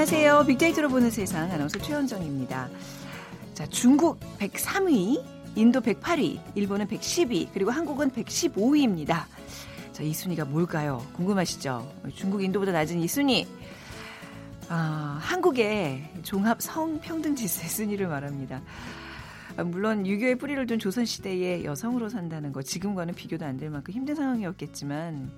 안녕하세요. 빅데이터로 보는 세상 아나운서 최현정입니다. 자, 중국 103위, 인도 108위, 일본은 110위, 그리고 한국은 115위입니다. 자, 이 순위가 뭘까요? 궁금하시죠? 중국, 인도보다 낮은 이 순위. 아, 한국의 종합 성평등 지수의 순위를 말합니다. 아, 물론 유교의 뿌리를 둔 조선시대의 여성으로 산다는 거 지금과는 비교도 안 될 만큼 힘든 상황이었겠지만 뭐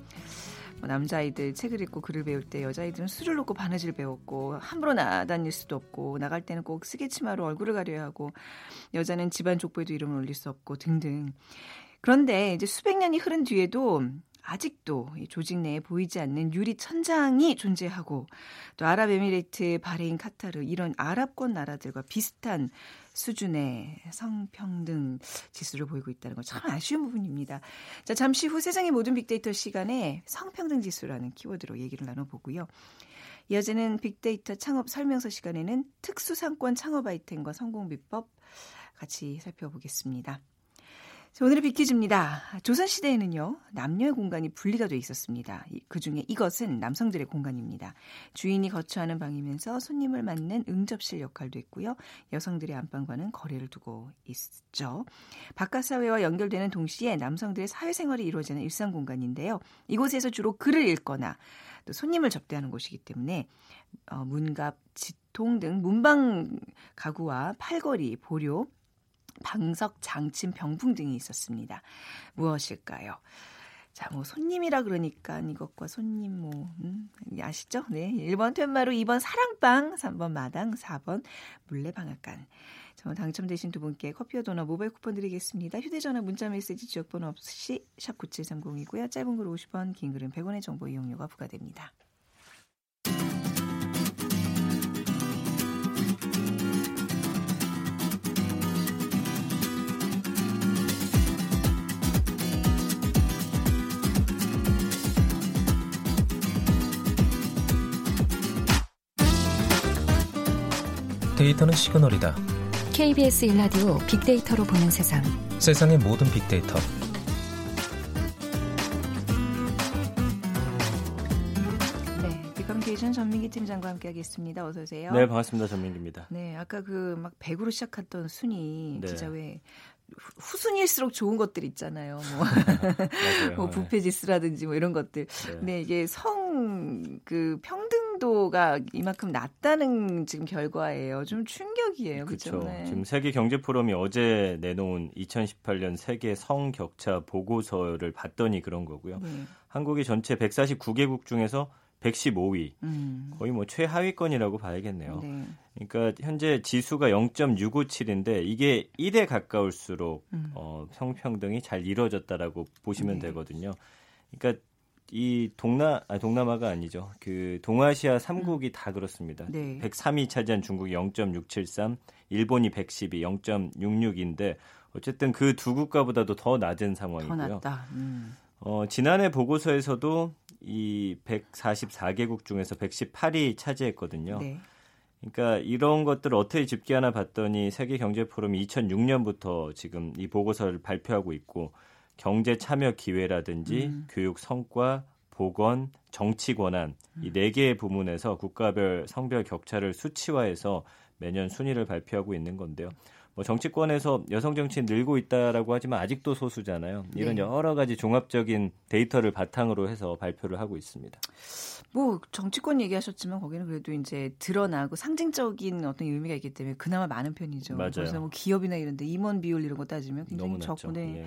남자아이들 책을 읽고 글을 배울 때 여자아이들은 술을 놓고 바느질 배웠고 함부로 나다닐 수도 없고 나갈 때는 꼭 쓰개치마로 얼굴을 가려야 하고 여자는 집안 족보에도 이름을 올릴 수 없고 등등. 그런데 이제 수백 년이 흐른 뒤에도 아직도 조직 내에 보이지 않는 유리 천장이 존재하고 또 아랍에미레이트, 바레인, 카타르 이런 아랍권 나라들과 비슷한 수준의 성평등 지수를 보이고 있다는 건 참 아쉬운 부분입니다. 자, 잠시 후 세상의 모든 빅데이터 시간에 성평등 지수라는 키워드로 얘기를 나눠보고요. 이어지는 빅데이터 창업 설명서 시간에는 특수상권 창업 아이템과 성공 비법 같이 살펴보겠습니다. 자, 오늘의 빅퀴즈입니다. 조선시대에는요, 남녀의 공간이 분리가 돼 있었습니다. 그 중에 이것은 남성들의 공간입니다. 주인이 거처하는 방이면서 손님을 맞는 응접실 역할도 했고요. 여성들의 안방과는 거리를 두고 있죠. 바깥 사회와 연결되는 동시에 남성들의 사회생활이 이루어지는 일상 공간인데요. 이곳에서 주로 글을 읽거나 또 손님을 접대하는 곳이기 때문에 어, 문갑, 지통 등 문방 가구와 팔걸이, 보료, 방석, 장침, 병풍 등이 있었습니다. 무엇일까요? 자, 뭐 손님이라 그러니까 이것과 손님 뭐 음, 아시죠? 네. 1번 퇴마루, 2번 사랑방, 3번 마당, 4번 물레방앗간. 저 당첨되신 두 분께 커피와 도넛 모바일 쿠폰 드리겠습니다. 휴대전화 문자 메시지 지역번호 없이 샵 9730이고요. 짧은 글 50원, 긴 글은 100원의 정보 이용료가 부과됩니다. 데이터는 시그널이다. KBS 일라디오 빅데이터로 보는 세상. 세상의 모든 빅데이터. 네, 비컴케이션 전민기 팀장과 함께하겠습니다. 어서 오세요. 네, 반갑습니다. 전민기입니다. 네, 아까 그 막 100으로 시작했던 순위 네. 진짜 왜 후순위일수록 좋은 것들 있잖아요. 뭐, 뭐 부패 지수라든지 뭐 이런 것들. 네. 근데 이게 성 그 평등도가 이만큼 낮다는 지금 결과예요. 좀 충격이에요. 그렇죠. 네. 지금 세계 경제 포럼이 어제 내놓은 2018년 세계 성 격차 보고서를 봤더니 그런 거고요. 네. 한국이 전체 149개국 중에서 115위. 음. 거의 뭐 최하위권이라고 봐야겠네요. 네. 그러니까 현재 지수가 0.657인데 이게 1에 가까울수록 음. 어, 성평등이 잘 이루어졌다라고 보시면 네. 되거든요. 그러니까 이 동남 아 동남아가 아니죠. 그 동아시아 3국이 음. 다 그렇습니다. 네. 103위 차지한 중국이 0.673, 일본이 110위 0.66인데 어쨌든 그 두 국가보다도 더 낮은 상황이고요. 더 낮다. 음. 어, 지난해 보고서에서도 이 144개국 중에서 118위 차지했거든요. 네. 그러니까 이런 것들을 어떻게 집계하나 봤더니 세계 경제 포럼이 2006년부터 지금 이 보고서를 발표하고 있고 경제 참여 기회라든지 음. 교육 성과, 보건, 정치 권한 이 네 개의 부문에서 국가별 성별 격차를 수치화해서 매년 순위를 발표하고 있는 건데요. 뭐 정치권에서 여성 정치인 늘고 있다라고 하지만 아직도 소수잖아요. 이런 네. 여러 가지 종합적인 데이터를 바탕으로 해서 발표를 하고 있습니다. 뭐 정치권 얘기하셨지만 거기는 그래도 이제 드러나고 상징적인 어떤 의미가 있기 때문에 그나마 많은 편이죠. 맞아요. 그래서 뭐 기업이나 이런데 임원 비율 이런 거 따지면 굉장히 적고 네. 예.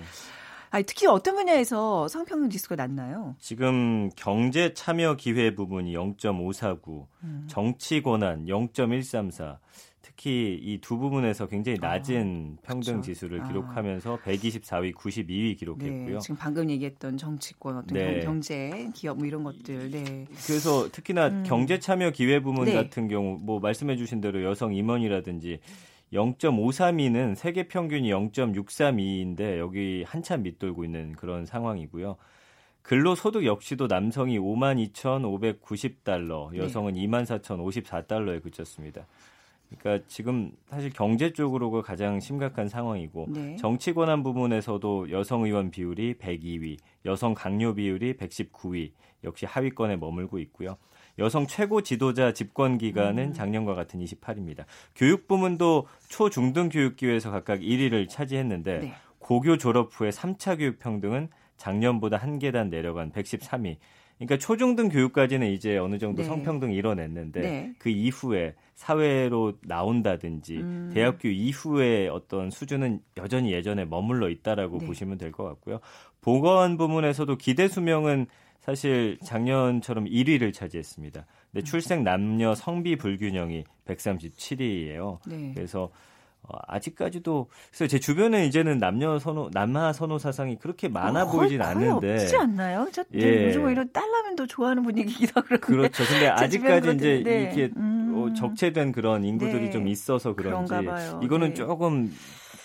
아니, 특히 어떤 분야에서 성평등 지수가 낮나요? 지금 경제 참여 기회 부분이 0.549, 음. 정치 권한 0.134, 특히 이 두 부분에서 굉장히 낮은 아, 평등 그렇죠. 지수를 아. 기록하면서 124위, 92위 기록했고요. 네, 지금 방금 얘기했던 정치권, 어떤 네. 경제, 기업 뭐 이런 것들. 네. 그래서 특히나 음. 경제 참여 기회 부분 네. 같은 경우 뭐 말씀해 주신 대로 여성 임원이라든지 0.532는 세계 평균이 0.632인데 여기 한참 밑돌고 있는 그런 상황이고요. 근로소득 역시도 남성이 52,590달러, 여성은 네. 24,054달러에 그쳤습니다. 그러니까 지금 사실 경제 쪽으로가 가장 심각한 상황이고 네. 정치 권한 부분에서도 여성 의원 비율이 102위, 여성 강요 비율이 119위, 역시 하위권에 머물고 있고요. 여성 최고 지도자 집권 기간은 음. 작년과 같은 28입니다. 교육 부문도 초 중등 교육 기회에서 각각 1위를 차지했는데 네. 고교 졸업 후에 3차 교육 평등은 작년보다 한 계단 내려간 113위. 그러니까 초중등 교육까지는 이제 어느 정도 네. 성평등 이뤄냈는데 네. 그 이후에 사회로 나온다든지 음. 대학교 이후에 어떤 수준은 여전히 예전에 머물러 있다라고 네. 보시면 될 것 같고요. 보건 부문에서도 기대 수명은 사실 작년처럼 1위를 차지했습니다. 근데 음. 출생 남녀 성비 불균형이 137위예요. 그래서 어, 아직까지도 그래서 제 주변에 이제는 남녀 선호 남하 선호 사상이 그렇게 많아 어, 보이진 거의 않는데 없지 않나요? 저 예. 요즘 오히려 딸라면 더 좋아하는 분위기기도 그런데 그렇죠. 근데 아직까지 이제 네. 이렇게 음. 적체된 그런 인구들이 네. 좀 있어서 그런지 이거는 네. 조금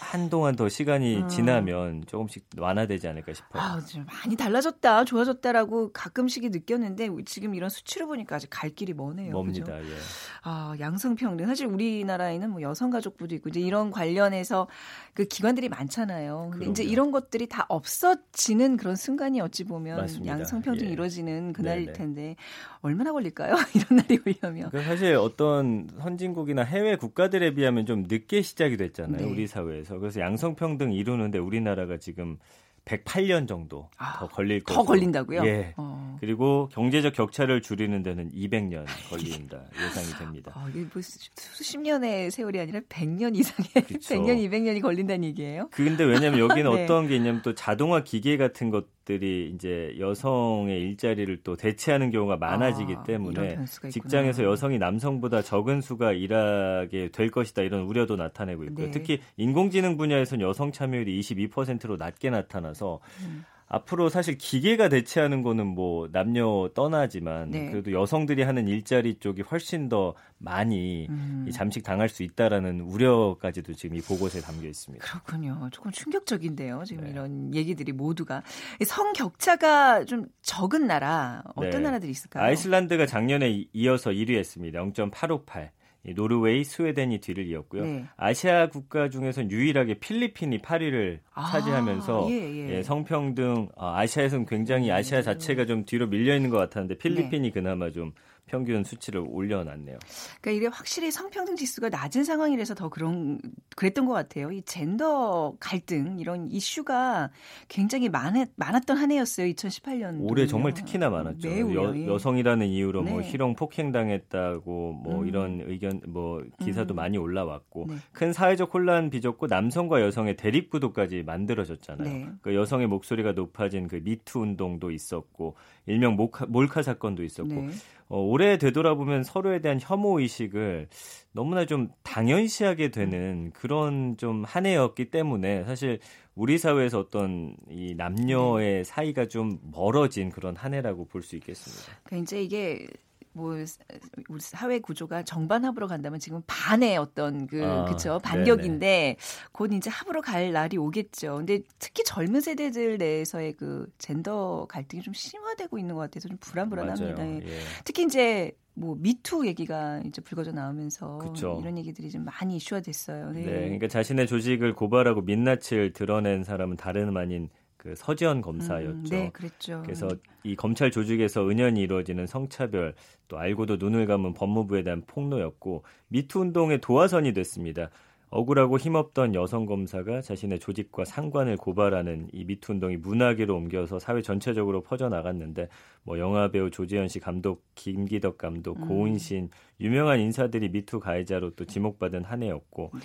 한동안 더 시간이 음. 지나면 조금씩 완화되지 않을까 싶어요. 아, 좀 많이 달라졌다, 좋아졌다라고 가끔씩 느꼈는데 지금 이런 수치로 보니까 아직 갈 길이 머네요. 멉니다. 예. 아, 양성평등. 사실 우리나라에는 뭐 여성가족부도 있고 이제 이런 관련해서 그 기관들이 많잖아요. 근데 그럼요. 이제 이런 것들이 다 없어지는 그런 순간이 어찌 보면 맞습니다. 양성평등이 예. 이루어지는 그날일 네네. 텐데 얼마나 걸릴까요? 이런 날이 오려면. 그러니까 사실 어떤 선진국이나 해외 국가들에 비하면 좀 늦게 시작이 됐잖아요. 네. 우리 사회에서. 그래서 양성평등 이루는데 우리나라가 지금 108년 정도 아, 더 걸릴 거더 걸린다고요? 예. 어. 그리고 경제적 격차를 줄이는 데는 200년 걸린다 예상이 됩니다. 아, 이게 뭐 수십 년의 세월이 아니라 100년 이상의 그쵸. 100년, 200년이 걸린다는 얘기예요? 근데 왜냐면 여기는 네. 어떤 게 있냐면 또 자동화 기계 같은 것 들이 이제 여성의 일자리를 또 대체하는 경우가 많아지기 아, 때문에 직장에서 여성이 남성보다 적은 수가 일하게 될 것이다 이런 우려도 나타내고 있고요. 네. 특히 인공지능 분야에서는 여성 참여율이 22%로 낮게 나타나서 음. 앞으로 사실 기계가 대체하는 거는 뭐 남녀 떠나지만 네. 그래도 여성들이 하는 일자리 쪽이 훨씬 더 많이 음. 잠식 당할 수 있다라는 우려까지도 지금 이 보고서에 담겨 있습니다. 그렇군요. 조금 충격적인데요. 지금 네. 이런 얘기들이 모두가 성 격차가 좀 적은 나라 어떤 네. 나라들이 있을까요? 아이슬란드가 작년에 이어서 1위했습니다. 0.858. 노르웨이, 스웨덴이 뒤를 이었고요. 네. 아시아 국가 중에서는 유일하게 필리핀이 8위를 아, 차지하면서 예, 예. 예, 성평등 아, 아시아에서는 굉장히 음, 아시아 자체가 좀 뒤로 밀려 있는 것 같았는데 필리핀이 네. 그나마 좀 평균 수치를 올려놨네요. 그러니까 이게 확실히 성평등 지수가 낮은 상황이라서 더 그런 그랬던 것 같아요. 이 젠더 갈등 이런 이슈가 굉장히 많았, 많았던 한 해였어요. 2018년. 올해 정말 특히나 많았죠. 매우, 여, 예. 여성이라는 이유로 뭐 네. 뭐 실형 폭행당했다고 뭐 음. 이런 의견 뭐 기사도 음. 많이 올라왔고 네. 큰 사회적 혼란 빚었고 남성과 여성의 대립 구도까지 만들어졌잖아요. 네. 그 여성의 목소리가 높아진 그 미투 운동도 있었고 일명 몰카, 몰카 사건도 있었고 네. 어, 올해 되돌아보면 서로에 대한 혐오 의식을 너무나 좀 당연시하게 되는 그런 좀 한 해였기 때문에 사실 우리 사회에서 어떤 이 남녀의 네. 사이가 좀 멀어진 그런 한 해라고 볼 수 있겠습니다. 그러니까 이제 이게 뭐 우리 사회 구조가 정반 합으로 간다면 지금 반의 어떤 그 아, 그쵸 반격인데 네네. 곧 이제 합으로 갈 날이 오겠죠. 근데 특히 젊은 세대들 내에서의 그 젠더 갈등이 좀 심화되고 있는 것 같아서 좀 불안불안합니다. 예. 예. 특히 이제 뭐 미투 얘기가 이제 불거져 나오면서 그쵸. 이런 얘기들이 좀 많이 이슈화 됐어요. 네. 네. 그러니까 자신의 조직을 고발하고 민낯을 드러낸 사람은 다른 아닌 그 서지현 검사였죠. 음, 네, 그랬죠. 그래서 이 검찰 조직에서 은연히 이루어지는 성차별 또 알고도 눈을 감은 법무부에 대한 폭로였고 미투 운동의 도화선이 됐습니다. 억울하고 힘없던 여성 검사가 자신의 조직과 상관을 고발하는 이 미투 운동이 문화계로 옮겨서 사회 전체적으로 퍼져 나갔는데 뭐 영화 배우 조재현 씨 감독, 김기덕 감독, 음. 고은 시인 유명한 인사들이 미투 가해자로 또 지목받은 한 해였고 네.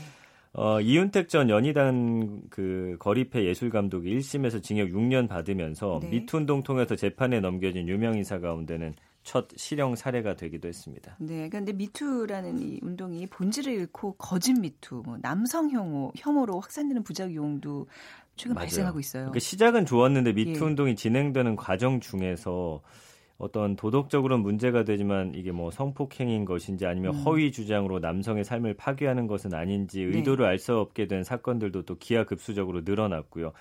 어, 이윤택 전 연희단 그 거리패 예술 감독이 1심에서 징역 6년 받으면서 네. 미투 운동 통해서 재판에 넘겨진 유명 인사 가운데는 첫 실형 사례가 되기도 했습니다. 네, 그런데 미투라는 이 운동이 본질을 잃고 거짓 미투, 뭐 남성 혐오, 혐오로 확산되는 부작용도 최근 맞아요. 발생하고 있어요. 그러니까 시작은 좋았는데 미투 예. 운동이 진행되는 과정 중에서 어떤 도덕적으로는 문제가 되지만 이게 뭐 성폭행인 것인지 아니면 음. 허위 주장으로 남성의 삶을 파괴하는 것은 아닌지 네. 의도를 네. 알수 없게 된 사건들도 또 기하급수적으로 늘어났고요.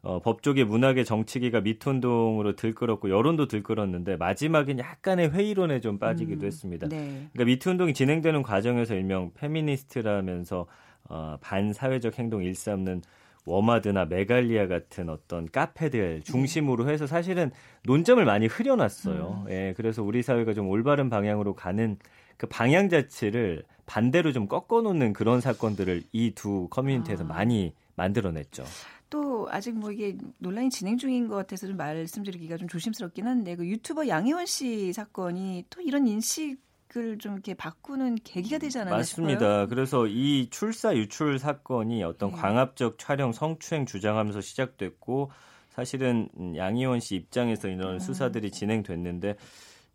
어, 법조계 문학의 정치기가 미투운동으로 들끓었고 여론도 들끓었는데 마지막엔 약간의 회의론에 좀 빠지기도 음, 했습니다. 네. 그러니까 미투운동이 진행되는 과정에서 일명 페미니스트라면서 어, 반사회적 행동 일삼는 워마드나 메갈리아 같은 어떤 카페들 중심으로 해서 사실은 논점을 많이 흐려놨어요. 음. 예, 그래서 우리 사회가 좀 올바른 방향으로 가는 그 방향 자체를 반대로 좀 꺾어놓는 그런 사건들을 이 두 커뮤니티에서 아. 많이 만들어냈죠. 또 아직 뭐 이게 논란이 진행 중인 것 같아서 좀 말씀드리기가 좀 조심스럽긴 한데 그 유튜버 양혜원 씨 사건이 또 이런 인식 을 좀 이렇게 바꾸는 계기가 되지 않았나 맞습니다. 싶어요. 그래서 이 출사 유출 사건이 어떤 네. 광합적 촬영 성추행 주장하면서 시작됐고 사실은 양희원 씨 입장에서 이런 음. 수사들이 진행됐는데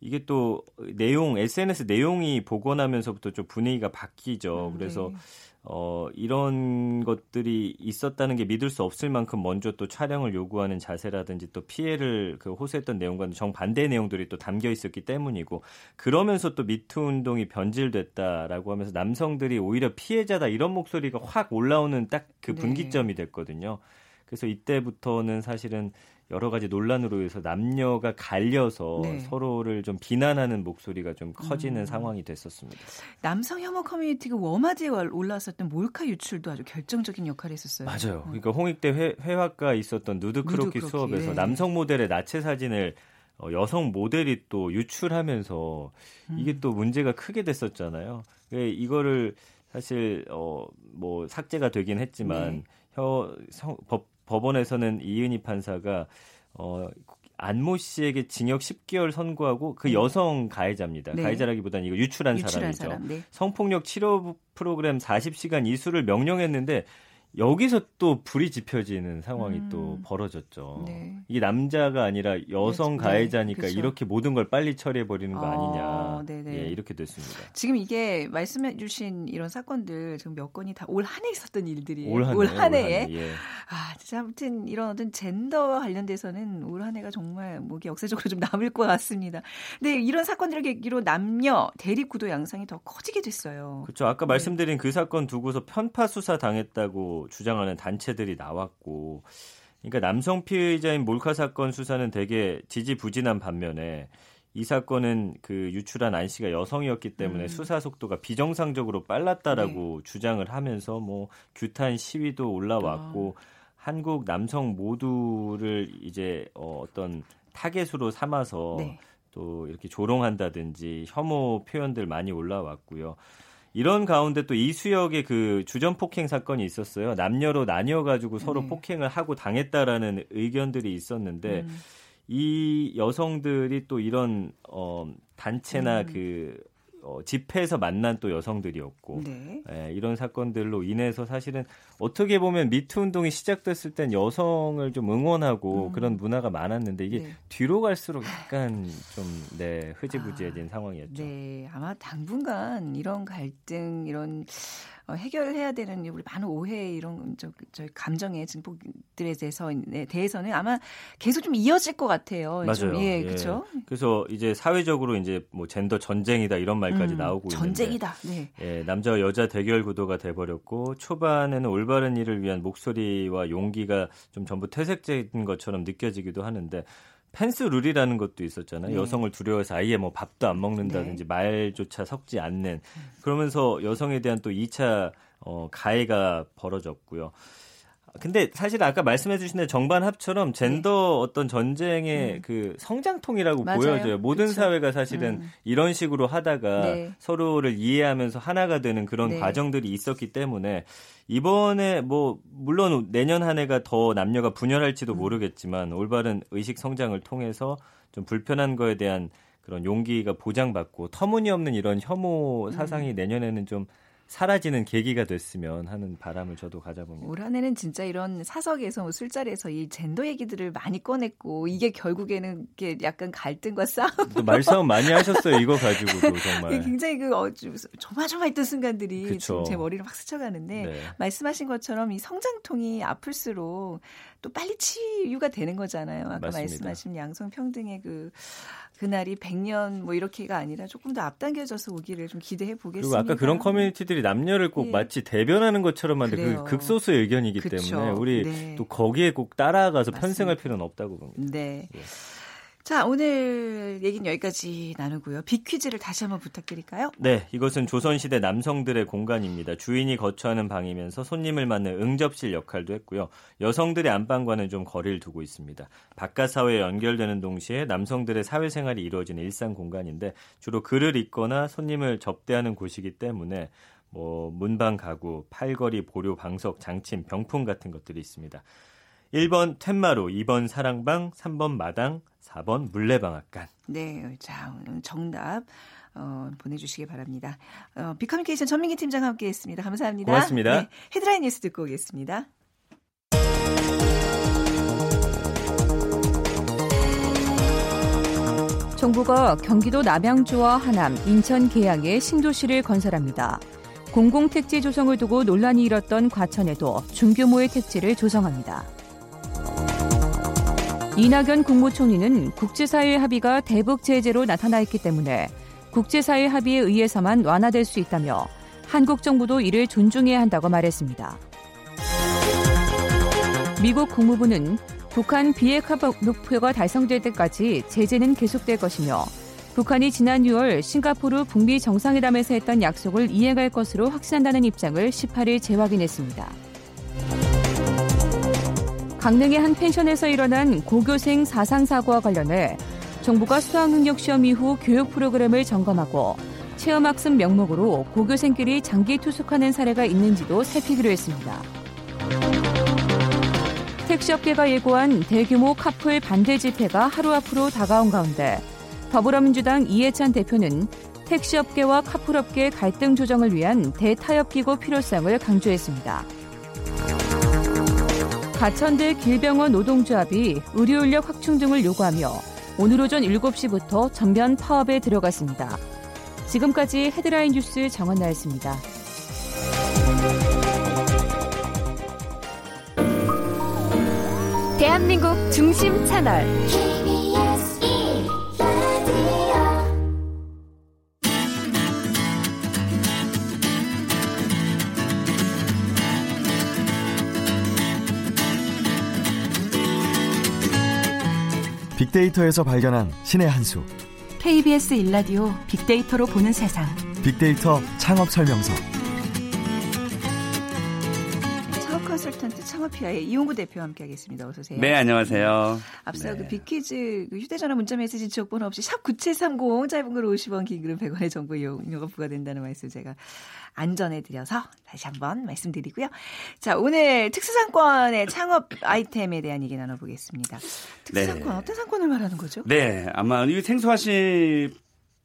이게 또 내용 SNS 내용이 복원하면서부터 좀 분위기가 바뀌죠. 음, 그래서 네. 어, 이런 것들이 있었다는 게 믿을 수 없을 만큼 먼저 또 촬영을 요구하는 자세라든지 또 피해를 그 호소했던 내용과는 정반대의 내용들이 또 담겨 있었기 때문이고 그러면서 또 미투 운동이 변질됐다라고 하면서 남성들이 오히려 피해자다 이런 목소리가 확 올라오는 딱 그 네. 분기점이 됐거든요. 그래서 이때부터는 사실은 여러 가지 논란으로 해서 남녀가 갈려서 네. 서로를 좀 비난하는 목소리가 좀 커지는 음. 상황이 됐었습니다. 남성 혐오 커뮤니티인 워마드에 올라왔었던 몰카 유출도 아주 결정적인 역할을 했었어요. 맞아요. 음. 그러니까 홍익대 회, 회화과 있었던 누드 크로키 수업에서 네. 남성 모델의 나체 사진을 어, 여성 모델이 또 유출하면서 음. 이게 또 문제가 크게 됐었잖아요. 이거를 사실 어 뭐 삭제가 되긴 했지만 네. 혀, 성, 법 법원에서는 이은희 판사가 어 안모 씨에게 징역 10개월 선고하고 그 네. 여성 가해자입니다. 네. 가해자라기보다는 이거 유출한, 유출한 사람이죠. 사람, 네. 성폭력 치료 프로그램 40시간 이수를 명령했는데 여기서 또 불이 지펴지는 상황이 음. 또 벌어졌죠. 네. 이게 남자가 아니라 여성 네, 가해자니까 네, 이렇게 모든 걸 빨리 처리해 버리는 거 아 니냐. 이렇게 됐습니다. 지금 이게 말씀해 주신 이런 사건들 지금 몇 건이 다 올 한해 있었던 일들이 올한 해. 예. 아, 진짜 아무튼 이런 어떤 젠더와 관련돼서는 올 한 해가 정말 뭐 역사적으로 좀 남을 것 같습니다. 근데 이런 사건들을 계기로 남녀 대립 구도 양상이 더 커지게 됐어요. 그렇죠. 아까 네. 말씀드린 그 사건 두고서 편파 수사 당했다고 주장하는 단체들이 나왔고 그러니까 남성 피해자인 몰카 사건 수사는 되게 지지부진한 반면에 이 사건은 그 유출한 안 씨가 여성이었기 때문에 음. 수사 속도가 비정상적으로 빨랐다라고 네. 주장을 하면서 뭐 규탄 시위도 올라왔고 아. 한국 남성 모두를 이제 어, 어떤 타겟으로 삼아서 네. 또 이렇게 조롱한다든지 혐오 표현들 많이 올라왔고요. 이런 가운데 또 이수역의 그 주전 폭행 사건이 있었어요. 남녀로 나뉘어 가지고 서로 네. 폭행을 하고 당했다라는 의견들이 있었는데 음. 이 여성들이 또 이런 어 단체나 음. 그 어, 집회에서 만난 또 여성들이었고 네. 예, 이런 사건들로 인해서 사실은 어떻게 보면 미투 운동이 시작됐을 땐 여성을 좀 응원하고 음. 그런 문화가 많았는데 이게 네. 뒤로 갈수록 약간 좀 네, 흐지부지해진 아, 상황이었죠. 네, 아마 당분간 이런 갈등 이런 어, 해결해야 되는 우리 많은 오해 이런 저, 저 감정의 증폭들에 대해서 네, 대해서는 아마 계속 좀 이어질 것 같아요. 맞아요. 좀, 예, 예. 그렇죠. 그래서 이제 사회적으로 이제 뭐 젠더 전쟁이다 이런 말까지 음, 나오고 전쟁이다. 있는데 네. 예, 남자와 여자 대결 구도가 돼 버렸고 초반에는 올바른 일을 위한 목소리와 용기가 좀 전부 퇴색된 것처럼 느껴지기도 하는데 펜스 룰이라는 것도 있었잖아요. 네. 여성을 두려워해서 아예 뭐 밥도 안 먹는다든지 네. 말조차 섞지 않는 그러면서 여성에 대한 또 2차 어, 가해가 벌어졌고요. 근데 사실 아까 말씀해 주신 대 정반 합처럼 젠더 네. 어떤 전쟁의 음. 그 성장통이라고 맞아요. 보여져요. 모든 그쵸. 사회가 사실은 음. 이런 식으로 하다가 네. 서로를 이해하면서 하나가 되는 그런 네. 과정들이 있었기 때문에 이번에 뭐 물론 내년 한 해가 더 남녀가 분열할지도 음. 모르겠지만 올바른 의식 성장을 통해서 좀 불편한 거에 대한 그런 용기가 보장받고 터무니없는 이런 혐오 사상이 음. 내년에는 좀 사라지는 계기가 됐으면 하는 바람을 저도 가져봅니다. 올 한해는 진짜 이런 사석에서 뭐 술자리에서 이 젠더 얘기들을 많이 꺼냈고 이게 결국에는 이게 약간 갈등과 싸움. 말싸움 많이 하셨어요. 이거 가지고도 정말. 굉장히 그 어, 조마조마했던 순간들이 그쵸. 지금 제 머리를 확 스쳐가는데 네. 말씀하신 것처럼 이 성장통이 아플수록 또 빨리 치유가 되는 거잖아요. 아까 맞습니다. 말씀하신 양성 평등의 그 그날이 100년 뭐 이렇게가 아니라 조금 더 앞당겨져서 오기를 좀 기대해 보겠습니다. 그리고 아까 그런 커뮤니티들이 남녀를 꼭 예. 마치 대변하는 것처럼 만든 그 극소수의 의견이기 그쵸. 때문에 우리 네. 또 거기에 꼭 따라가서 맞습니다. 편승할 필요는 없다고 봅니다. 네. 예. 자, 오늘 얘기는 여기까지 나누고요. 빅퀴즈를 다시 한번 부탁드릴까요? 네, 이것은 조선시대 남성들의 공간입니다. 주인이 거처하는 방이면서 손님을 맞는 응접실 역할도 했고요. 여성들의 안방과는 좀 거리를 두고 있습니다. 바깥 사회에 연결되는 동시에 남성들의 사회생활이 이루어지는 일상 공간인데 주로 글을 읽거나 손님을 접대하는 곳이기 때문에 뭐 문방 가구, 팔걸이, 보료, 방석, 장침, 병풍 같은 것들이 있습니다. 1번 텐마루, 2번 사랑방, 3번 마당, 4번 물레방앗간. 네, 자, 정답 어, 보내주시기 바랍니다. 어, 비커뮤니케이션 전민기 팀장과 함께했습니다. 감사합니다. 고맙습니다. 네, 헤드라인 뉴스 듣고 오겠습니다. 정부가 경기도 남양주와 하남, 인천 계양에 신도시를 건설합니다. 공공택지 조성을 두고 논란이 일었던 과천에도 중규모의 택지를 조성합니다. 이낙연 국무총리는 국제사회 합의가 대북 제재로 나타나 있기 때문에 국제사회 합의에 의해서만 완화될 수 있다며 한국 정부도 이를 존중해야 한다고 말했습니다. 미국 국무부는 북한 비핵화 목표가 달성될 때까지 제재는 계속될 것이며 북한이 지난 6월 싱가포르 북미 정상회담에서 했던 약속을 이행할 것으로 확신한다는 입장을 18일 재확인했습니다. 강릉의 한 펜션에서 일어난 고교생 사상사고와 관련해 정부가 수학능력 시험 이후 교육 프로그램을 점검하고 체험학습 명목으로 고교생끼리 장기 투숙하는 사례가 있는지도 살피기로 했습니다. 택시업계가 예고한 대규모 카풀 반대 집회가 하루 앞으로 다가온 가운데 더불어민주당 이해찬 대표는 택시업계와 카풀업계 갈등 조정을 위한 대타협 기구 필요성을 강조했습니다. 가천대 길병원 노동조합이 의료 인력 확충 등을 요구하며 오늘 오전 7시부터 전면 파업에 들어갔습니다. 지금까지 헤드라인 뉴스 정원 나였습니다. 대한민국 중심 채널 빅데이터에서 발견한 신의 한 수. KBS 일라디오 빅데이터로 보는 세상. 빅데이터 창업 설명서. 컨설턴트 창업피아의 이용구 대표와 함께하겠습니다. 어서 오세요. 네, 안녕하세요. 앞서 네. 그 빅퀴즈 그 휴대전화 문자메시지 지역번호 없이 샵 9730 짧은 글 50원 긴 글은 100원의 정보 이용료가 부과된다는 말씀 제가 안 전해드려서 다시 한번 말씀드리고요. 자, 오늘 특수상권의 창업 아이템에 대한 얘기 나눠보겠습니다. 특수상권, 네. 어떤 상권을 말하는 거죠? 네, 아마 이 생소하신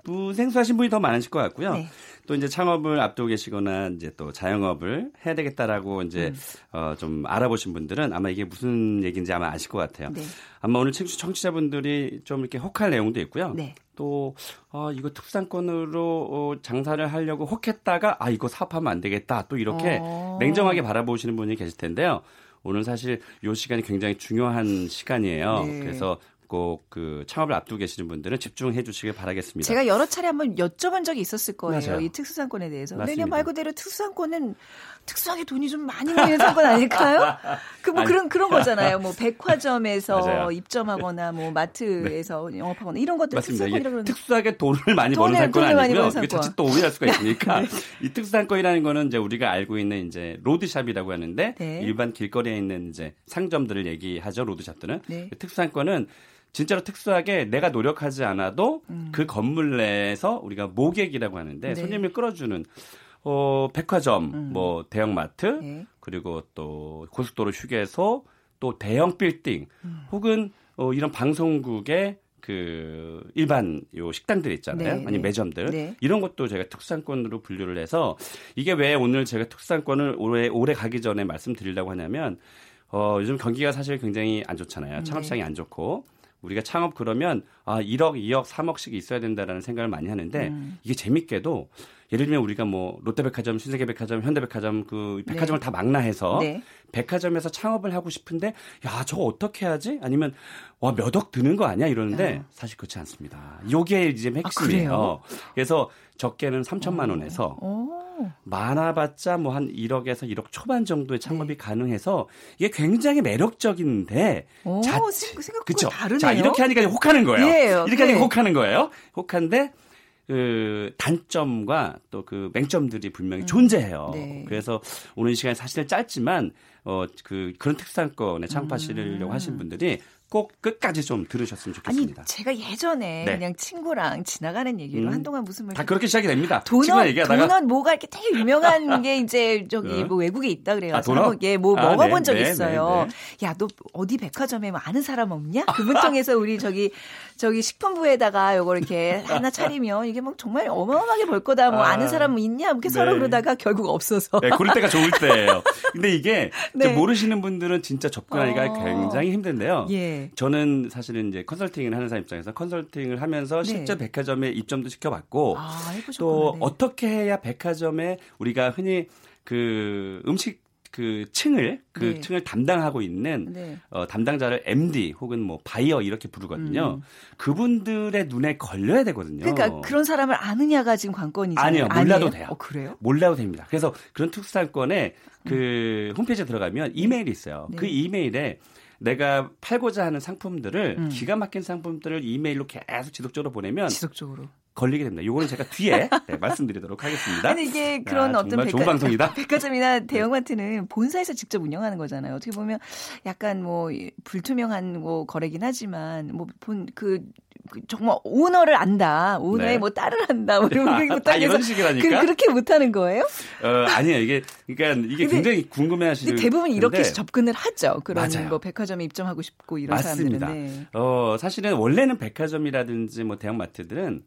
분, 생소하신 분이 더 많으실 것 같고요. 네. 또 이제 창업을 앞두고 계시거나 이제 또 자영업을 해야 되겠다라고 이제 음. 어, 좀 알아보신 분들은 아마 이게 무슨 얘기인지 아마 아실 것 같아요. 네. 아마 오늘 청취, 청취자분들이 좀 이렇게 혹할 내용도 있고요. 네. 또 어, 이거 특산권으로 어, 장사를 하려고 혹했다가 아 이거 사업하면 안 되겠다 또 이렇게 어. 냉정하게 바라보시는 분이 계실 텐데요. 오늘 사실 이 시간이 굉장히 중요한 시간이에요. 네. 그래서 꼭 그 창업을 앞두고 계시는 분들은 집중해 주시길 바라겠습니다. 제가 여러 차례 한번 여쭤본 적이 있었을 거예요. 맞아요. 이 특수상권에 대해서. 맞습니다. 말 그대로 특수상권은 특수하게 돈이 좀 많이 내는 상권 아닐까요? 그 뭐 그런 그런 거잖아요. 뭐 백화점에서 입점하거나 뭐 마트에서 네. 영업하거나 이런 것들 특수상권이라고 특수하게 돈을 많이 버는 상권 아니고요. 이게 자칫 또 오해할 수가 있으니까 네. 이 특수상권이라는 거는 이제 우리가 알고 있는 이제 로드샵이라고 하는데 네. 일반 길거리에 있는 이제 상점들을 얘기하죠. 로드샵들은 네. 특수상권은 진짜로 특수하게 내가 노력하지 않아도 음. 그 건물 내에서 우리가 모객이라고 하는데 네. 손님을 끌어주는 어 백화점, 음. 뭐 대형마트, 네. 그리고 또 고속도로 휴게소, 또 대형 빌딩, 음. 혹은 어 이런 방송국의 그 일반 요 식당들 있잖아요. 네, 아니 네. 매점들 네. 이런 것도 제가 특산권으로 분류를 해서 이게 왜 오늘 제가 특산권을 올해 올해 가기 전에 말씀드리려고 하냐면 어 요즘 경기가 사실 굉장히 안 좋잖아요. 창업시장이 네. 안 좋고 우리가 창업 그러면 아 1억, 2억, 3억씩 있어야 된다라는 생각을 많이 하는데 음. 이게 재밌게도 예를 들면 우리가 뭐 롯데백화점, 신세계백화점, 현대백화점 그 백화점을 네. 다 망라해서 네. 백화점에서 창업을 하고 싶은데 야 저거 어떻게 하지? 아니면 와 몇 억 드는 거 아니야 이러는데 어. 사실 그렇지 않습니다. 요게 이제 아, 핵심이에요. 아, 그래서 적게는 3천만 원에서 오. 많아봤자 뭐 한 1억에서 1억 초반 정도의 창업이 네. 가능해서 이게 굉장히 매력적인데 오, 자, 생각보다 그쵸? 다르네요. 자 이렇게 하니까 혹하는 거예요. 예, 이렇게 네. 하니까 혹하는 거예요. 혹한데 그 단점과 또 그 맹점들이 분명히 음. 존재해요. 네. 그래서 오늘 이 시간이 사실 짧지만 어 그 그런 특산권에 창업하시려고 음. 하신 분들이 꼭 끝까지 좀 들으셨으면 좋겠습니다. 아니, 제가 예전에 네. 그냥 친구랑 지나가는 얘기로 음, 한동안 무슨 말. 다 그렇게 시작이 됩니다. 도넛, 얘기하다가. 도넛 뭐가 이렇게 되게 유명한 게 이제 저기 어? 뭐 외국에 있다 그래요. 아, 도넛? 예, 뭐 아, 먹어본 네, 적 네, 있어요. 네, 네. 야, 너 어디 백화점에 뭐 아는 사람 없냐? 그분 통해서 우리 저기 저기 식품부에다가 요거 이렇게 하나 차리면 이게 막 정말 어마어마하게 벌 거다. 뭐 아, 는 사람 뭐 있냐? 이렇게 서로 네. 그러다가 결국 없어서. 네, 그럴 때가 좋을 때예요. 근데 이게 모르시는 분들은 진짜 접근하기가 어. 굉장히 힘든데요. 예. 저는 사실은 이제 컨설팅을 하는 사람 입장에서 컨설팅을 하면서 네. 실제 백화점에 입점도 시켜봤고 아, 또 네. 어떻게 해야 백화점에 우리가 흔히 그 음식 그 층을 그 네. 층을 담당하고 있는 네. 어, 담당자를 MD 혹은 뭐 바이어 이렇게 부르거든요. 음. 그분들의 눈에 걸려야 되거든요. 그러니까 그런 사람을 아느냐가 지금 관건이죠. 아니요, 몰라도 아니에요? 돼요. 어, 그래요? 몰라도 됩니다. 그래서 그런 특수상권에 그 음. 홈페이지에 들어가면 이메일이 있어요. 네. 그 이메일에 내가 팔고자 하는 상품들을 음. 기가 막힌 상품들을 이메일로 계속 지속적으로 보내면 지속적으로 걸리게 됩니다. 요거는 제가 뒤에 네, 말씀드리도록 하겠습니다. 아니 이게 그런 야, 어떤 백화, 방송이다. 백화점이나 대형마트는 본사에서 직접 운영하는 거잖아요. 어떻게 보면 약간 뭐 불투명한 뭐 거래긴 하지만 뭐 본그그 정말 오너를 안다. 오너의 네. 뭐 딸을 한다. 뭐 이런 다 이런 식이라니까. 그, 렇게 못하는 거예요? 어, 아니에요. 이게 그러니까 이게 굉장히 궁금해하시는. 대부분 이렇게 접근을 하죠. 그런 맞아요. 뭐 백화점에 입점하고 싶고 이런 맞습니다. 사람들은. 네. 어, 사실은 원래는 백화점이라든지 뭐 대형마트들은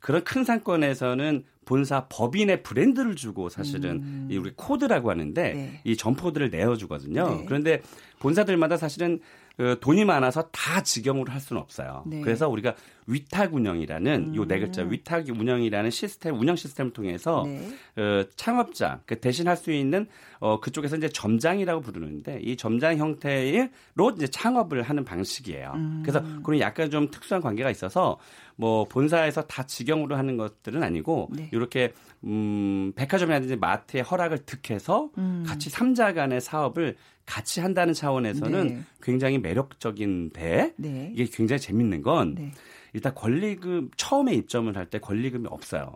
그런 큰 상권에서는 본사 법인의 브랜드를 주고 사실은 음. 이 우리 코드라고 하는데 네. 이 점포들을 내어주거든요. 네. 그런데 본사들마다 사실은 그 돈이 많아서 다 직영으로 할 수는 없어요. 네. 그래서 우리가 위탁 운영이라는 음. 요네 글자 위탁 운영이라는 시스템 운영 시스템을 통해서 네. 어, 창업자 그 대신 할 수 있는 어, 그쪽에서 이제 점장이라고 부르는데 이 점장 형태로 이제 창업을 하는 방식이에요. 음. 그래서 그런 약간 좀 특수한 관계가 있어서 뭐 본사에서 다 직영으로 하는 것들은 아니고 네. 이렇게 음, 백화점이라든지 마트의 허락을 득해서 음. 같이 삼자 간의 사업을 같이 한다는 차원에서는 네. 굉장히 매력적인데 네. 이게 굉장히 재밌는 건 네. 일단 권리금 처음에 입점을 할 때 권리금이 없어요.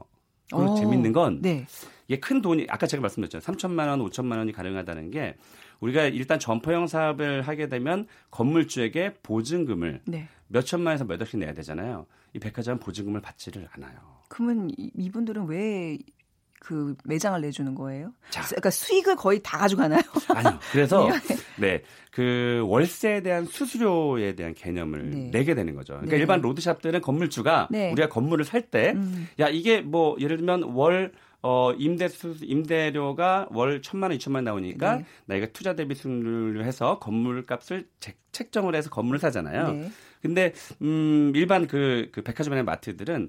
그리고 오. 재밌는 건 네. 이게 큰 돈이 아까 제가 말씀드렸잖아요. 3천만 원, 5천만 원이 가능하다는 게 우리가 일단 점포형 사업을 하게 되면 건물주에게 보증금을 네. 몇 천만에서 몇 억씩 내야 되잖아요. 이 백화점 보증금을 받지를 않아요. 그러면 이분들은 왜 그 매장을 내주는 거예요? 자. 그러니까 수익을 거의 다 가져가나요? 아니요. 그래서 네. 그 월세에 대한 수수료에 대한 개념을 네. 내게 되는 거죠. 그러니까 네. 일반 로드샵들은 건물주가 네. 우리가 건물을 살 때야 음. 이게 뭐 예를 들면 월 어, 임대 수, 임대료가 월 천만 원, 이천만 원 나오니까 네. 나이가 투자 대비 수익률을 해서 건물 값을 책정을 해서 건물을 사잖아요. 네. 근데, 음, 일반 그, 그 백화점이나 마트들은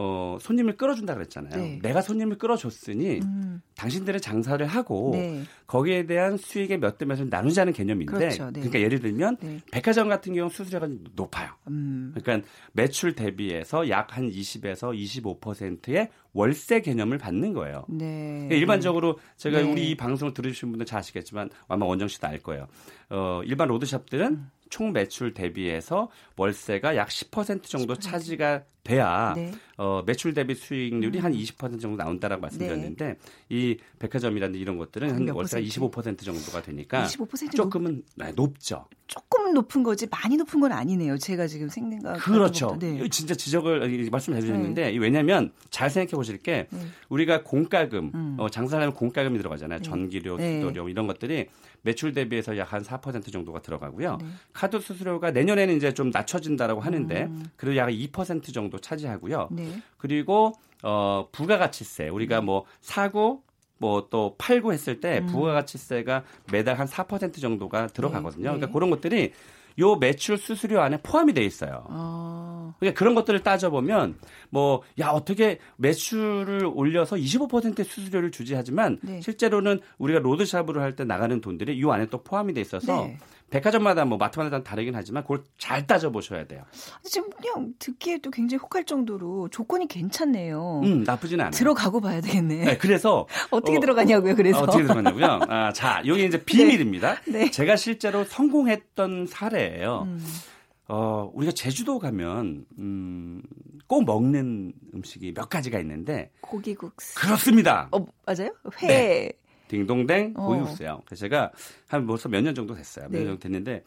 어, 손님을 끌어준다 그랬잖아요. 네. 내가 손님을 끌어줬으니 음. 당신들은 장사를 하고 네. 거기에 대한 수익의 몇 대 몇을 나누자는 개념인데 그렇죠. 네. 그러니까 예를 들면 네. 백화점 같은 경우 수수료가 높아요. 음. 그러니까 매출 대비해서 약 한 20에서 25%의 월세 개념을 받는 거예요. 네. 그러니까 일반적으로 제가 네. 우리 이 방송을 들으신 분들 잘 아시겠지만 아마 원정 씨도 알 거예요. 어, 일반 로드샵들은 음. 총 매출 대비해서 월세가 약 10% 정도 10%. 차지가 돼야 네. 어, 매출 대비 수익률이 음. 한20% 정도 나온다라고 말씀드렸는데 네. 이 백화점이라든지 이런 것들은 한 월세가 25% 정도가 되니까 25% 조금은 높... 네, 높죠. 조금 높은 거지 많이 높은 건 아니네요. 제가 지금 생각 그렇죠. 네. 진짜 지적을 말씀해 주셨는데 네. 왜냐하면 잘 생각해 보실 게 네. 우리가 공과금 음. 어, 장사를 하면 공과금이 들어가잖아요. 네. 전기료, 네. 수도료 이런 것들이 매출 대비해서 약 한 4% 정도가 들어가고요. 네. 카드 수수료가 내년에는 이제 좀 낮춰진다라고 하는데 음. 그래도 약 2% 정도 차지하고요. 네. 그리고 어 부가가치세 우리가 네. 뭐 사고 뭐또 팔고 했을 때 음. 부가가치세가 매달 한 4% 정도가 들어가거든요. 네. 그러니까 그런 것들이 요 매출 수수료 안에 포함이 돼 있어요. 어. 그러니까 그런 것들을 따져보면 뭐 야 어떻게 매출을 올려서 25%의 수수료를 주지 하지만 네. 실제로는 우리가 로드샵으로 할 때 나가는 돈들이 이 안에 또 포함이 돼 있어서 네. 백화점마다 뭐 마트마다 다르긴 하지만 그걸 잘 따져 보셔야 돼요. 지금 그냥 듣기에도 굉장히 혹할 정도로 조건이 괜찮네요. 음, 나쁘진 않아요. 들어가고 봐야 되겠네. 네, 그래서 어떻게 어, 들어가냐고요. 그래서 어, 떻게 들어가냐고요. 아, 자, 여기 이제 비밀입니다. 네. 네. 제가 실제로 성공했던 사례예요. 음. 어, 우리가 제주도 가면 음, 꼭 먹는 음식이 몇 가지가 있는데 고기국수. 그렇습니다. 어, 맞아요? 회. 네. 딩동댕 어. 고기국수요. 그래서 제가 한 벌써 몇 년 정도 됐어요. 몇년 네. 정도 됐는데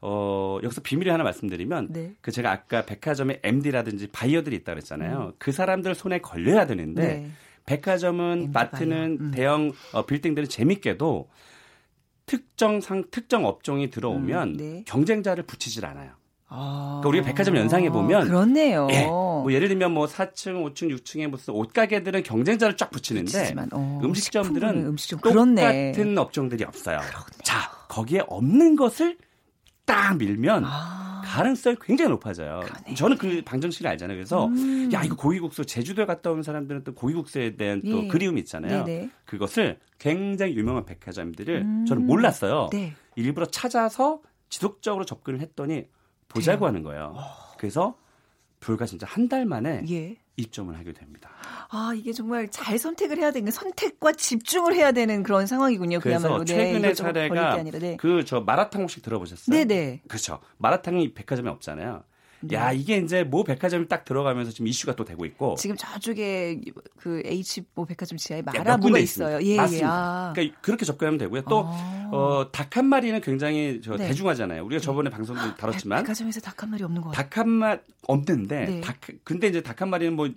어, 여기서 비밀이 하나 말씀드리면 네. 그 제가 아까 백화점에 MD라든지 바이어들이 있다 그랬잖아요. 음. 그 사람들 손에 걸려야 되는데 네. 백화점은 마트는 음. 대형 어, 빌딩들은 재밌게도 특정 상 특정 업종이 들어오면 음, 네. 경쟁자를 붙이질 않아요. 아, 그러니까 우리가 백화점 연상해 보면 그렇네요. 예, 뭐 예를 들면 뭐 4층, 5층, 6층에 무슨 옷 가게들은 경쟁자를 쫙 붙이는데 어, 음식점들은 음식점 똑같은 그렇네. 업종들이 없어요. 그렇네요. 자 거기에 없는 것을 딱 밀면 아. 가능성이 굉장히 높아져요. 그러네. 저는 그 방정식을 알잖아요. 그래서 음. 야 이거 고기국수 제주도에 갔다 온 사람들은 또 고기국수에 대한 또 예. 그리움이 있잖아요. 네네. 그것을 굉장히 유명한 백화점들을 음. 저는 몰랐어요. 네. 일부러 찾아서 지속적으로 접근을 했더니 보자고 하는 거예요. 그래서 불과 진짜 한 달 만에 예. 입점을 하게 됩니다. 아 이게 정말 잘 선택을 해야 되는 선택과 집중을 해야 되는 그런 상황이군요. 그래서 그야말로. 네, 최근의 네, 사례가 네. 그저 마라탕 혹시 들어보셨어요? 네네. 그렇죠. 마라탕이 백화점에 없잖아요. 네. 야 이게 이제 모 백화점이 딱 들어가면서 지금 이슈가 또 되고 있고 지금 저쪽에 그 H 모 백화점 지하에 마라무가 있어요. 예, 예, 맞습니다. 예. 아. 그러니까 그렇게 접근하면 되고요. 또 아. 어, 닭 한 마리는 굉장히 저 네. 대중하잖아요. 우리가 네. 저번에 네. 방송도 다뤘지만 백화점에서 닭 한 마리 없는 거 같아요. 닭한 마리 없는데 네. 닭 근데 이제 닭 한 마리는 뭐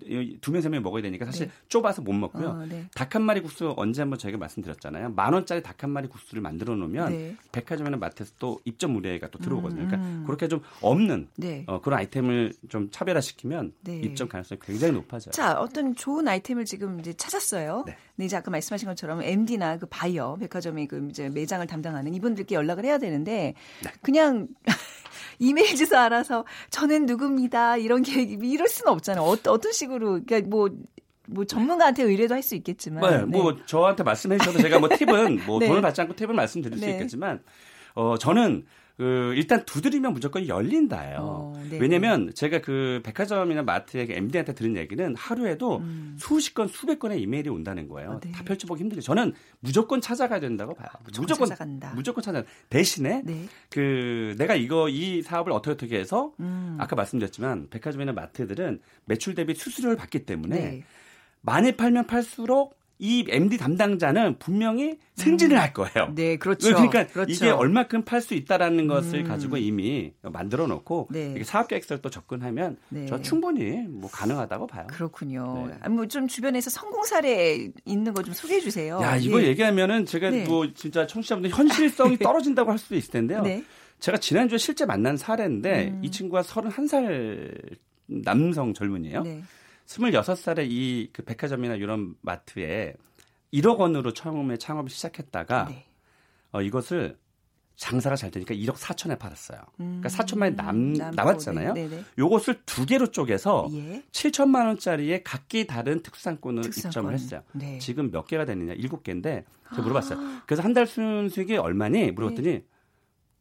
두 명 세 명 먹어야 되니까 사실 네. 좁아서 못 먹고요. 어, 닭한 마리 국수 언제 한번 저희가 말씀드렸잖아요. 만 원짜리 닭 한 마리 국수를 만들어 놓으면 백화점이나 마트에서 또 입점 무례가 또 들어오거든요. 그러니까 음. 그렇게 좀 없는 어, 그런 아이템을 좀좀 차별화시키면 네. 입점 가능성이 굉장히 높아져요. 자, 어떤 좋은 아이템을 지금 이제 찾았어요. 네. 근데 이제 아까 말씀하신 것처럼 MD나 그 바이어 백화점의 그 이제 매장을 담당하는 이분들께 연락을 해야 되는데 네. 그냥 이메일 주소 알아서 저는 누굽니다. 이런 게 이럴 수는 없잖아요. 어, 어떤 식으로 그러니까 뭐뭐 전문가한테 의뢰도 할 수 있겠지만. 네, 뭐 네. 저한테 말씀해 주셔도 제가 뭐 팁은 뭐 네. 돈을 받지 않고 팁을 말씀드릴 수 네. 있겠지만 어 저는 그 일단 두드리면 무조건 열린다예요. 어, 네. 왜냐면 제가 그 백화점이나 마트에 MD한테 들은 얘기는 하루에도 음. 수십 건 수백 건의 이메일이 온다는 거예요. 어, 네. 다 펼쳐보기 힘들게. 저는 무조건 찾아가야 된다고 봐요. 무조건, 무조건 찾아간다. 무조건 찾아. 대신에 네. 그 내가 이거 이 사업을 어떻게 어떻게 해서 음. 아까 말씀드렸지만 백화점이나 마트들은 매출 대비 수수료를 받기 때문에 네. 많이 팔면 팔수록 이 MD 담당자는 분명히 승진을 음. 할 거예요. 네, 그렇죠. 그러니까 그렇죠. 이게 얼마큼 팔 수 있다라는 것을 음. 가지고 이미 만들어 놓고 네. 사업 계획서를 또 접근하면 네. 저 충분히 뭐 가능하다고 봐요. 그렇군요. 네. 뭐좀 주변에서 성공 사례 있는 거 좀 소개해 주세요. 야, 이거 예. 얘기하면은 제가 네. 뭐 진짜 청취자분들 현실성이 떨어진다고 할 수도 있을 텐데요. 네. 제가 지난주에 실제 만난 사례인데 음. 이 친구가 31살 남성 젊은이에요. 네. 26살에 이 그 백화점이나 이런 마트에 1억 원으로 처음에 창업을 시작했다가 네. 어, 이것을 장사가 잘 되니까 1억 4천에 팔았어요. 음, 그러니까 4천만이 남, 남았잖아요. 네, 네, 네. 요것을 두 개로 쪼개서 예. 7천만 원짜리의 각기 다른 특수상권을 특수상권. 입점을 했어요. 네. 지금 몇 개가 됐느냐? 7개인데 제가 물어봤어요. 아. 그래서 한 달 순수익이 얼마니? 물어봤더니 네.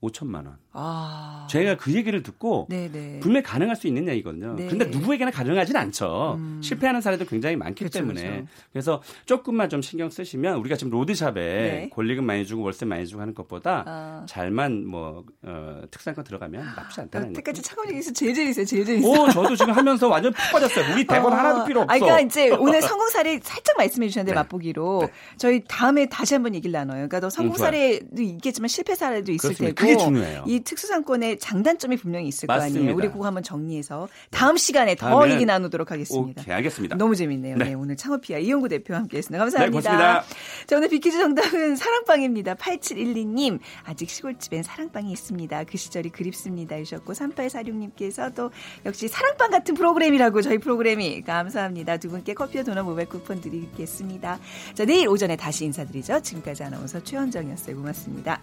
5천만 원. 아. 제가 그 얘기를 듣고 네네. 분명히 가능할 수 있느냐 이거든요. 네. 근데 누구에게나 가능하진 않죠. 음. 실패하는 사례도 굉장히 많기 그쵸, 때문에. 그쵸. 그래서 조금만 좀 신경 쓰시면 우리가 지금 로드샵에 네. 권리금 많이 주고 월세 많이 주고 하는 것보다 아. 잘만 뭐 어, 특산권 들어가면 나쁘지 않다는 거죠. 여태까지 차관 얘기에서 제일 재밌어요. 제일 재밌어요. 오, 저도 지금 하면서 완전 푹 빠졌어요. 우리 대본 아. 하나도 필요 없어. 아, 그러니까 이제 오늘 성공 사례 살짝 말씀해 주셨는데 네. 맛보기로 네. 저희 다음에 다시 한번 얘기를 나눠요. 그러니까 너 성공 음, 사례도 있겠지만 실패 사례도 있을 그렇습니다. 테고. 그게 중요해요. 이 특수상권의 장단점이 분명히 있을 맞습니다. 거 아니에요. 우리 그거 한번 정리해서 다음 시간에 더 얘기 나누도록 하겠습니다. 오케이, 알겠습니다. 너무 재밌네요. 네. 네 오늘 창업피아 이용구 대표와 함께했습니다. 감사합니다. 네, 고맙습니다. 자, 오늘 비키즈 정답은 사랑빵입니다. 8712님 아직 시골집엔 사랑빵이 있습니다. 그 시절이 그립습니다. 주셨고 3846님께서 또 역시 사랑빵 같은 프로그램이라고 저희 프로그램이 감사합니다. 두 분께 커피와 도넛 모바일 쿠폰 드리겠습니다. 자, 내일 오전에 다시 인사드리죠. 지금까지 아나운서 최현정이었어요. 고맙습니다.